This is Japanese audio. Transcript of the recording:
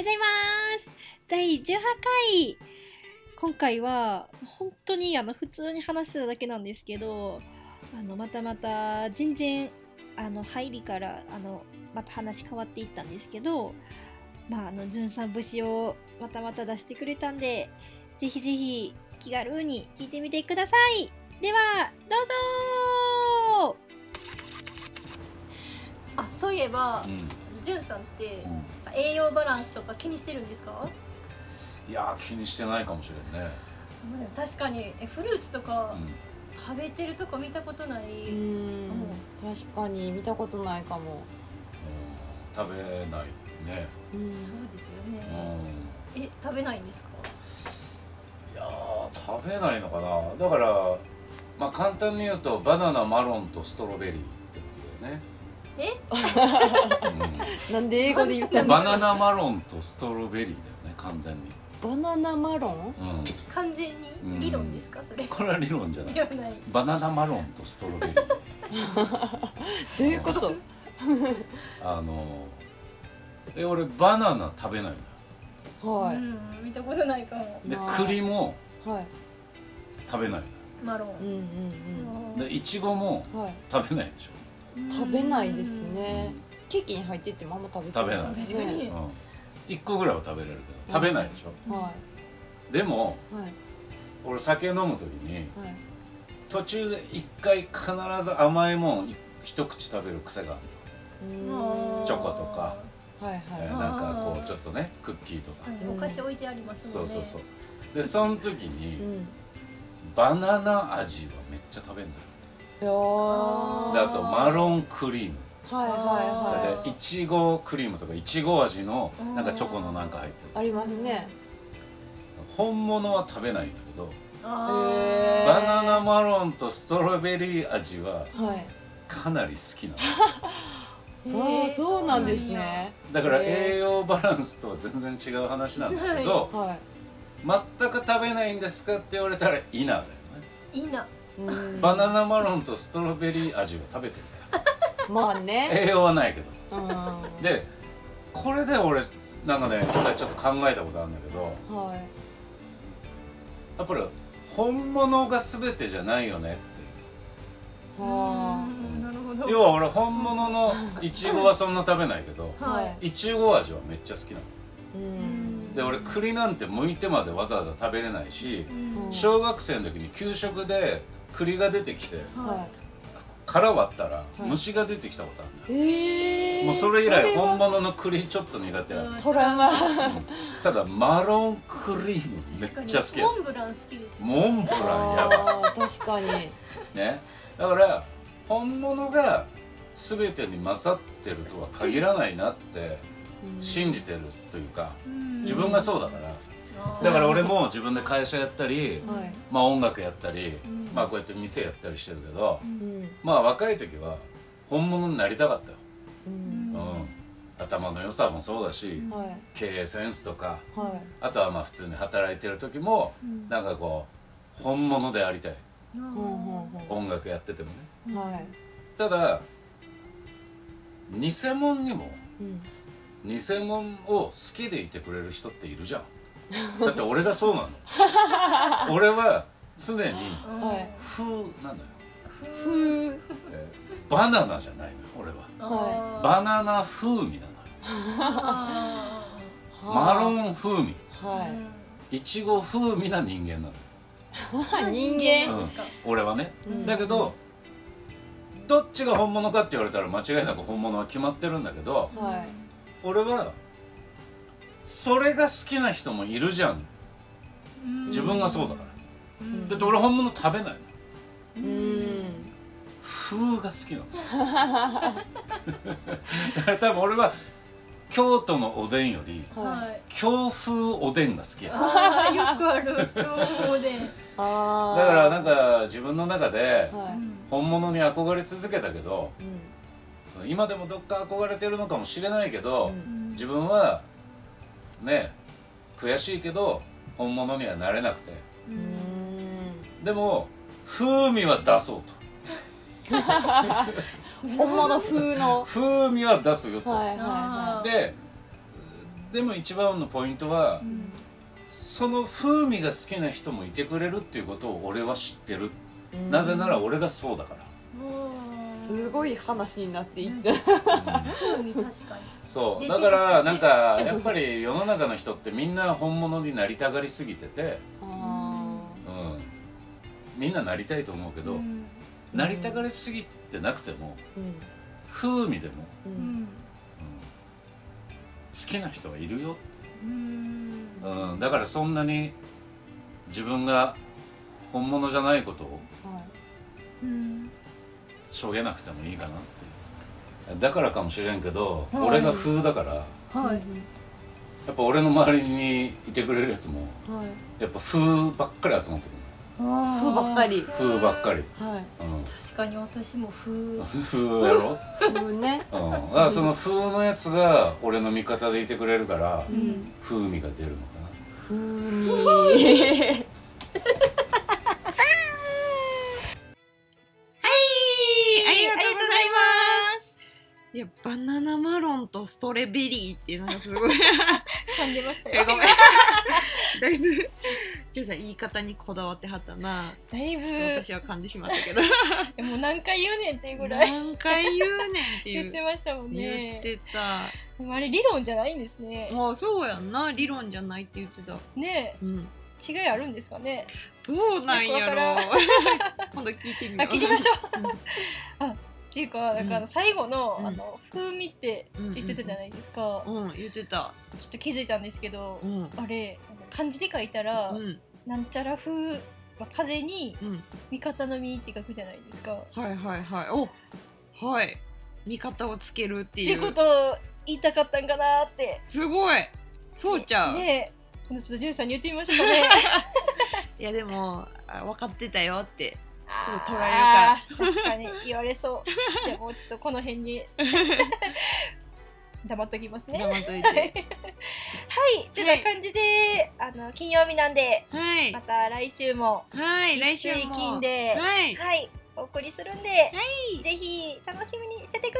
ございます。第18回。今回は本当にあの普通に話してただけなんですけどあのまたまた全然あの入りからあのまた話変わっていったんですけどまああのじゅんさん節をまたまた出してくれたんでぜひぜひ気軽に聞いてみてください。ではどうぞ。あそういえばうん。じゅんさんってうん栄養バランスとか気にしてるんですか？いやー気にしてないかもしれんね、確かにえフルーツとかうん。食べてるとこ見たことない、うん。確かに見たことないかも、うん。食べないね、うん。そうですようん。ね、え食べないんですか？いやー食べないのかな。だからまあ簡単に言うとバナナマロンとストロベリーってことだよねえ？なんで英語で言ったうんん、バナナマロンとストロベリーだよね完全に、バナナマロン？う完全に理論ですか、それ？ん、これは理論じゃない。ではない。バナナマロンとストロベリー。どういうこと？あのえ俺バナナ食べないのはい、うん見たことないかも。でまあ栗もはい。食べないマロうんうんン、のでいちごもうんはい。食べないでしょ食べないですね。ケーキに入っててもあんま食べて食べない。確かに。ね。うん、1個ぐらいは食べれるけど食べないでしょ、はでもいはい。俺酒飲む時にはい。途中で1回必ず甘いもんい一口食べる癖があるうーん。チョコとか。はいはい。えーなんかこうちょっとねクッキーとか。お菓子置いてありますもんね。そうそうそう。でその時うにん。バナナ味はめっちゃ食べるんだよ。いやーであとマロンクリーム。はいはいはい。でいちごクリームとかいちご味のなんかチョコのなんか入ってる。ありますね。本物は食べないんだけどバナナマロンとストロベリー味ははい。かなり好きなの。ーああそうなんですね。だから栄養バランスとは全然違う話なんだけどはい。全く食べないんですかって言われたらいなだよね。いいな。うんバナナマロンとストロベリー味は食べてる まあね。栄養はないけど。うん。でこれで俺なんかね一回ちょっと考えたことあるんだけど。はい。やっぱり本物が全てじゃないよねってはうん。なるほど。要は俺本物のいちごはそんな食べないけどあ はい。いちご味はめっちゃ好きなの。うん。で俺栗なんて剥いてまでわざわざ食べれないしうん。小学生の時に給食で栗が出てきては殻割ったらい。虫が出てきたことあるんだよいええもうそれ以来は本物の栗ちょっと苦手なのトラウマ。ただマロンクリームめっちゃ好きやモンブラン好きですモンブランやば確かに。ね。だから本物が全てに勝ってるとは限らないなって信じてるというか自分がそうだから。だから俺も自分で会社やったりはい。まあ音楽やったりんまあこうやって店やったりしてるけどうん。まあ若い時は本物になりたかったよ。うん。うん。頭の良さもそうだしはい。経営センスとかはい。あとはまあ普通に働いてる時もなんかこう本物でありたい。ほん。音楽やっててもね。んはい。ただ偽物にもうん。偽物を好きでいてくれる人っているじゃん。だって俺がそうなの。俺は常にはい風なんだよ、ふうえーバナナじゃないのよ俺は。はバナナ風味なのよ。マロン風味。はいちご風味な人間なのよ。人間。うん。俺はね、うん。だけどどっちが本物かって言われたら間違いなく本物は決まってるんだけどはい。俺はそれが好きな人もいるじゃん。自分がそうだからん。だって俺本物食べない。のうん。風が好きなの。多分俺は京都のおでんよりははい。京風おでんが好きや。だああよくある。今日もであー。からなんか自分の中ではい。本物に憧れ続けたけどうん。今でもどっか憧れてるのかもしれないけど、うん。自分はね悔しいけど本物にはなれなくて。うーんでも風味は出そうと。本物風の。風味は出すよと、はいはいあはででも一番のポイントは、うんその風味が好きな人もいてくれるっていうことを俺は知ってる、なぜなら俺がそうだから、すごい話になっていった、うん。風味確かに。そう。だからなんかやっぱり世の中の人ってみんな本物になりたがりすぎてて、あうん、みんななりたいと思うけど、うん。なりたがりすぎてなくてもー風味でも、うん。ううんん好きな人はいるよ、うん。うん、だからそんなに自分が本物じゃないことをはい。うん。しょげなくてもいいかなってだからかもしれんけど、はい。俺が風だからはい。やっぱ俺の周りにいてくれるやつもはい。やっぱ風ばっかり集まってくる風ばっかり風ばっかり、はい。うん、確かに私も風。風やろ、風ね。うん、だからその風のやつが俺の味方でいてくれるからうん。風味が出るのか風味。ありがとうございます。い。やバナナマロンとストレベリーっていうのがすごい。噛んでましたごめん。だいぶ今日さん言い方にこだわってはったな。だいぶ。私は噛んでしまったけど。もう何回言うねんっていうぐらい。何回言うねんってい言っうてましたもん言ねってた。でもあれ理論じゃないんですね。あそうやんな。理論じゃないって言ってた。ねうん。違いあるんですかね。どうなんやろよ 今度聞いてみよう。あ聞いてみましょう。うん。あっていうかなんかあの最後の,、うん。あの風味って言ってたじゃないですか、うん言ってた。ちょっと気づいたんですけど、うん。あれ漢字で書いたら、うん。なんちゃら風、まあ、風にうん。味方の実って書くじゃないですか。はいはいはい。おはい。味方をつけるってっていう。いうことを言いたかったんかなって。すごい。そうちゃう、ねえちょっとジュンさんに言ってみましょうかね。いやでもあ分かってたよって。すぐ取らあー確かに言われそう。じゃあもうちょっとこの辺に 黙っときますね。黙っといはい。て、という感じで、あの金曜日なんで、はい。また来週もはい来週水も。金で、はい。はい、お送りするんで、い。ぜひ楽しみにしててください。